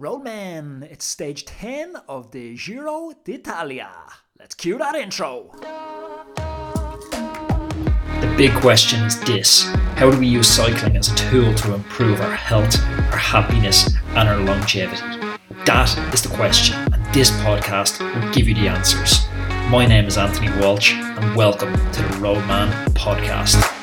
Roadman, it's stage 10 of the Giro d'Italia. Let's cue that intro. The big question is this How do we use cycling as a tool to improve our health, our happiness, and our longevity? That is the question, and this podcast will give you the answers. My name is Anthony Walsh, and welcome to the Roadman Podcast.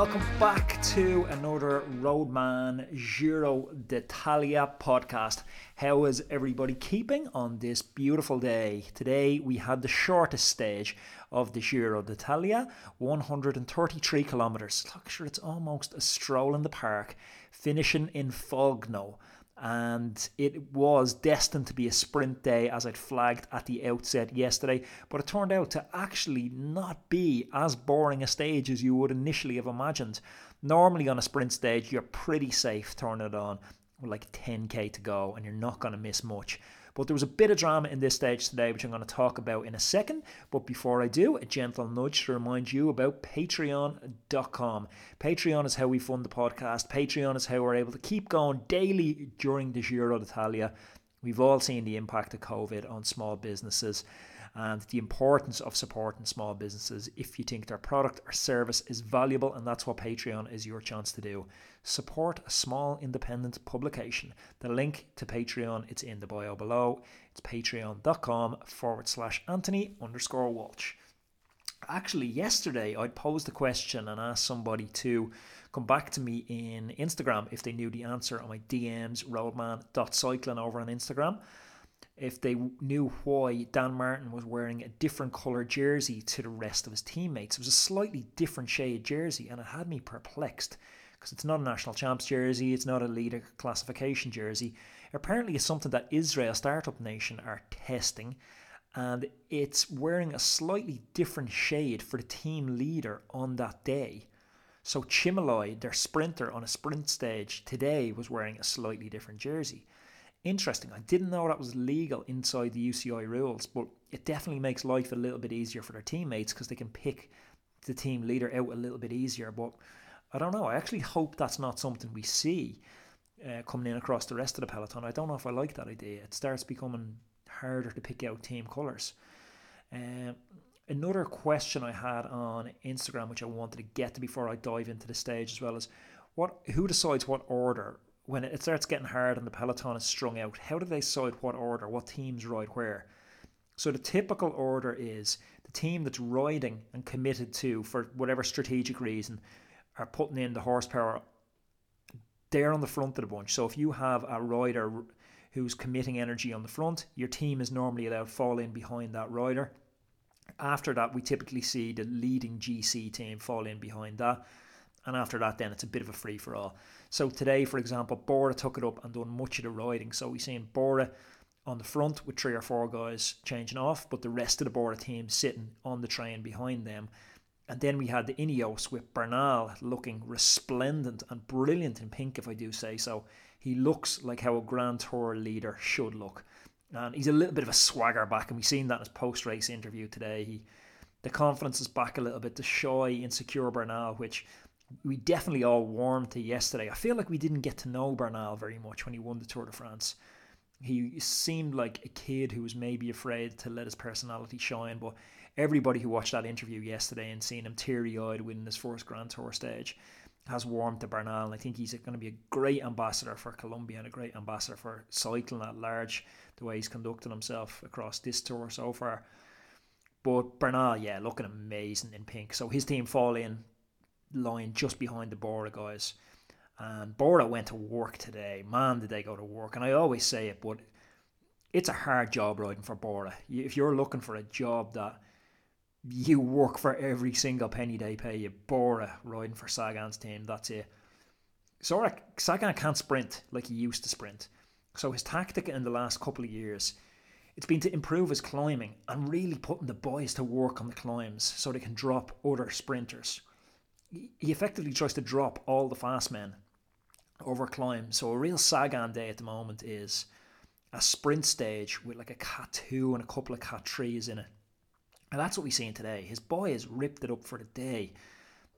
Welcome back to another Roadman Giro d'Italia podcast. How is everybody keeping on this beautiful day? Today we had the shortest stage of the Giro d'Italia, 133 kilometres. Look, sure, it's almost a stroll in the park, finishing in Foligno and it was destined to be a sprint day as I'd flagged at the outset yesterday, but it turned out to actually not be as boring a stage as you would initially have imagined. Normally on a sprint stage, you're pretty safe turning it on with like 10k to go and you're not going to miss much. But there was a bit of drama in this stage today, which I'm going to talk about in a second. But before I do, a gentle nudge to remind you about patreon.com. Patreon is how we fund the podcast. Patreon is how we're able to keep going daily during the Giro d'Italia. We've all seen the impact of COVID on small businesses and the importance of supporting small businesses if you think their product or service is valuable, and that's what Patreon is your chance to do. Support a small independent publication. The link to Patreon it's in the bio below. It's patreon.com forward slash Anthony underscore Walsh. Actually, yesterday I'd posed a question and asked somebody to come back to me in Instagram if they knew the answer on my DMs, roadman.cycling over on Instagram if they knew why Dan Martin was wearing a different colour jersey to the rest of his teammates. It was a slightly different shade jersey, and it had me perplexed because it's not a national champs jersey, it's not a leader classification jersey. Apparently, it's something that Israel Startup Nation are testing, and it's wearing a slightly different shade for the team leader on that day. So Cimolai, their sprinter on a sprint stage today, was wearing a slightly different jersey. Interesting. I didn't know that was legal inside the UCI rules, but it definitely makes life a little bit easier for their teammates because they can pick the team leader out a little bit easier. But I don't know. I actually hope that's not something we see uh, coming in across the rest of the peloton. I don't know if I like that idea. It starts becoming harder to pick out team colours. Um, another question I had on Instagram, which I wanted to get to before I dive into the stage as well, is what who decides what order when it starts getting hard and the peloton is strung out, how do they decide what order, what teams ride where? So the typical order is the team that's riding and committed to, for whatever strategic reason, are putting in the horsepower. They're on the front of the bunch. So if you have a rider who's committing energy on the front, your team is normally allowed to fall in behind that rider. After that, we typically see the leading GC team fall in behind that. And after that, then it's a bit of a free for all. So today, for example, Bora took it up and done much of the riding. So we've seen Bora on the front with three or four guys changing off, but the rest of the Bora team sitting on the train behind them. And then we had the Ineos with Bernal looking resplendent and brilliant in pink, if I do say so. He looks like how a Grand Tour leader should look. And he's a little bit of a swagger back, and we've seen that in his post race interview today. He, the confidence is back a little bit. The shy, insecure Bernal, which we definitely all warmed to yesterday. I feel like we didn't get to know Bernal very much when he won the Tour de France. He seemed like a kid who was maybe afraid to let his personality shine, but everybody who watched that interview yesterday and seen him teary eyed winning his first Grand Tour stage has warmed to Bernal. And I think he's going to be a great ambassador for Colombia and a great ambassador for cycling at large, the way he's conducted himself across this tour so far. But Bernal, yeah, looking amazing in pink. So his team fall in line just behind the Bora guys. And Bora went to work today. Man, did they go to work. And I always say it, but it's a hard job riding for Bora. If you're looking for a job that you work for every single penny they pay you, Bora riding for Sagan's team, that's it. So Sagan can't sprint like he used to sprint. So his tactic in the last couple of years, it's been to improve his climbing and really putting the boys to work on the climbs so they can drop other sprinters he effectively tries to drop all the fast men over climb. So a real Sagan day at the moment is a sprint stage with like a cat two and a couple of cat threes in it. And that's what we're seeing today. His boy has ripped it up for the day.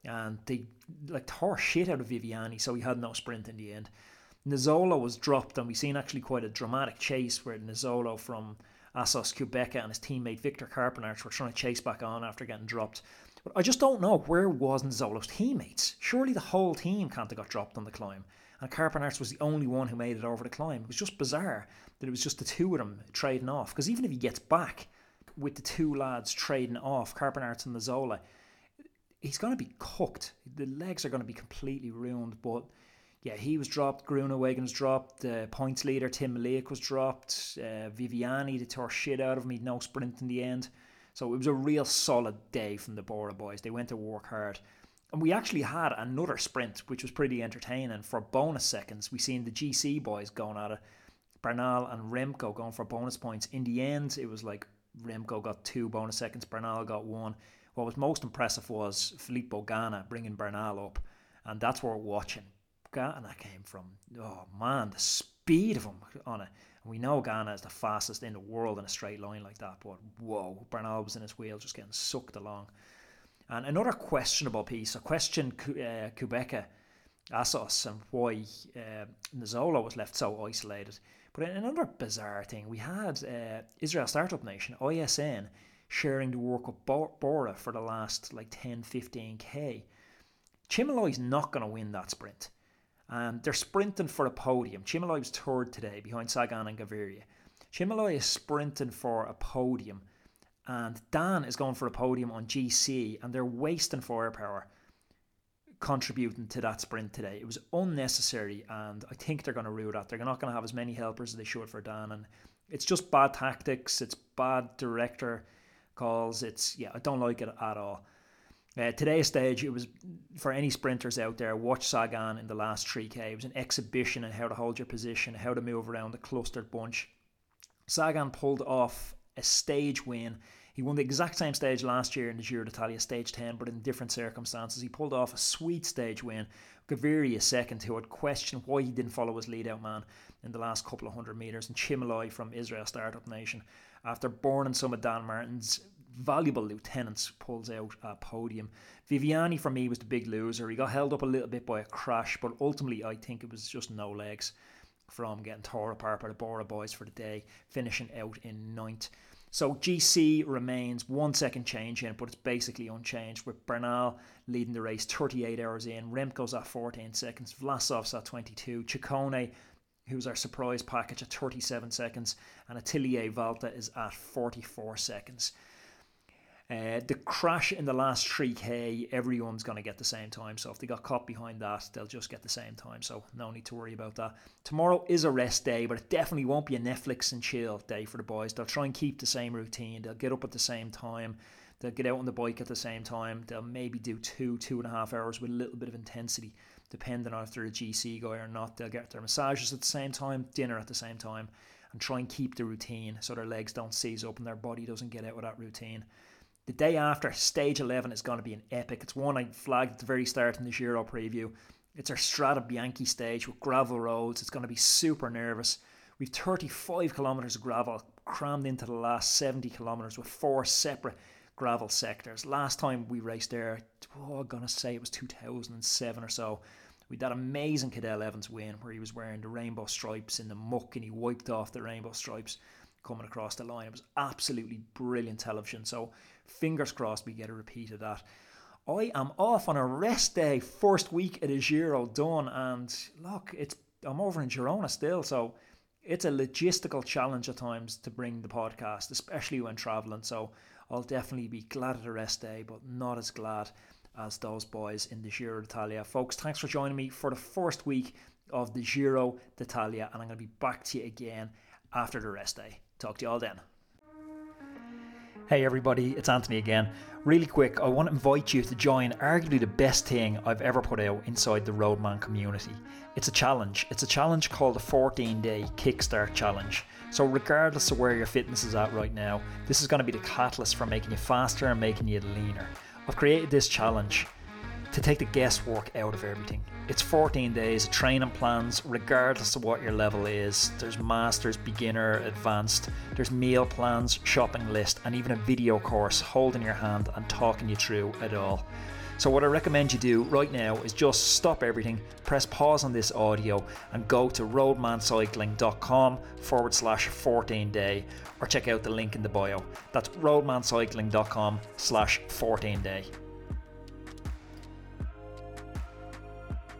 and they like tore shit out of Viviani, so he had no sprint in the end. Nizzolo was dropped, and we've seen actually quite a dramatic chase where Nizzolo from Assos Qhubeka and his teammate Victor Campenaerts were trying to chase back on after getting dropped. But I just don't know where was Nizzolo's teammates. Surely the whole team can't have got dropped on the climb. And Campenaerts was the only one who made it over the climb. It was just bizarre that it was just the two of them trading off. Because even if he gets back with the two lads trading off, Campenaerts and Nizzolo, he's going to be cooked. The legs are going to be completely ruined. But yeah, he was dropped. Groenewegen was dropped. The points leader Tim Merlier was dropped. Uh, Viviani they tore shit out of him. He no sprint in the end. So it was a real solid day from the Bora boys. They went to work hard. And we actually had another sprint, which was pretty entertaining. For bonus seconds, we seen the GC boys going at it. Bernal and Remco going for bonus points. In the end, it was like Remco got two bonus seconds, Bernal got one. What was most impressive was Filippo Ganna bringing Bernal up, and that's where we're watching. Ganna came from. Oh man, the speed of him on it. And we know Ganna is the fastest in the world in a straight line like that, but whoa, Bernal was in his wheel just getting sucked along. And another questionable piece, a question uh, Qhubeka us and why uh, Nizzolo was left so isolated. But another bizarre thing, we had uh, Israel Startup Nation, ISN, sharing the work of Bora for the last like 10, 15k. Cimolai's not going to win that sprint. And they're sprinting for a podium. Cimolai was third today behind Sagan and Gaviria. Cimolai is sprinting for a podium. And Dan is going for a podium on GC, and they're wasting firepower contributing to that sprint today. It was unnecessary, and I think they're going to rue that. They're not going to have as many helpers as they should for Dan, and it's just bad tactics. It's bad director calls. It's yeah, I don't like it at all. Uh, today's stage, it was for any sprinters out there. Watch Sagan in the last 3k. It was an exhibition on how to hold your position, how to move around the clustered bunch. Sagan pulled off a stage win he won the exact same stage last year in the Giro d'Italia, stage 10, but in different circumstances. He pulled off a sweet stage win. Gaviria second, who had questioned why he didn't follow his lead out man in the last couple of hundred metres. And Cimolai from Israel Startup Nation, after burning some of Dan Martin's valuable lieutenants, pulls out a podium. Viviani, for me, was the big loser. He got held up a little bit by a crash, but ultimately, I think it was just no legs from getting tore apart by the Bora boys for the day, finishing out in ninth. So GC remains one second change in, but it's basically unchanged with Bernal leading the race 38 hours in, Remco's at 14 seconds, Vlasov's at 22, Ciccone, who's our surprise package, at 37 seconds, and Attila Valter is at 44 seconds. Uh, the crash in the last 3k, everyone's going to get the same time. So if they got caught behind that, they'll just get the same time. So no need to worry about that. Tomorrow is a rest day, but it definitely won't be a Netflix and chill day for the boys. They'll try and keep the same routine. They'll get up at the same time. They'll get out on the bike at the same time. They'll maybe do two, two and a half hours with a little bit of intensity, depending on if they're a GC guy or not. They'll get their massages at the same time, dinner at the same time, and try and keep the routine so their legs don't seize up and their body doesn't get out of that routine. The day after, stage 11 is going to be an epic. It's one I flagged at the very start in the Giro preview. It's our Strada Bianchi stage with gravel roads. It's going to be super nervous. We've 35 kilometres of gravel crammed into the last 70 kilometres with four separate gravel sectors. Last time we raced there, oh, I'm going to say it was 2007 or so. We had that amazing Cadel Evans win where he was wearing the rainbow stripes in the muck and he wiped off the rainbow stripes coming across the line. It was absolutely brilliant television. So fingers crossed we get a repeat of that. I am off on a rest day, first week of the Giro done, and look, it's I'm over in Girona still, so it's a logistical challenge at times to bring the podcast, especially when traveling. So I'll definitely be glad at a rest day, but not as glad as those boys in the Giro d'Italia. Folks, thanks for joining me for the first week of the Giro d'Italia, and I'm going to be back to you again after the rest day. Talk to you all then. Hey everybody, it's Anthony again. Really quick, I want to invite you to join arguably the best thing I've ever put out inside the Roadman community. It's a challenge. It's a challenge called the 14 Day Kickstart Challenge. So, regardless of where your fitness is at right now, this is going to be the catalyst for making you faster and making you leaner. I've created this challenge to take the guesswork out of everything. It's 14 days of training plans, regardless of what your level is. There's masters, beginner, advanced. There's meal plans, shopping list, and even a video course holding your hand and talking you through it all. So, what I recommend you do right now is just stop everything, press pause on this audio, and go to roadmancycling.com forward slash 14 day or check out the link in the bio. That's roadmancycling.com slash 14 day.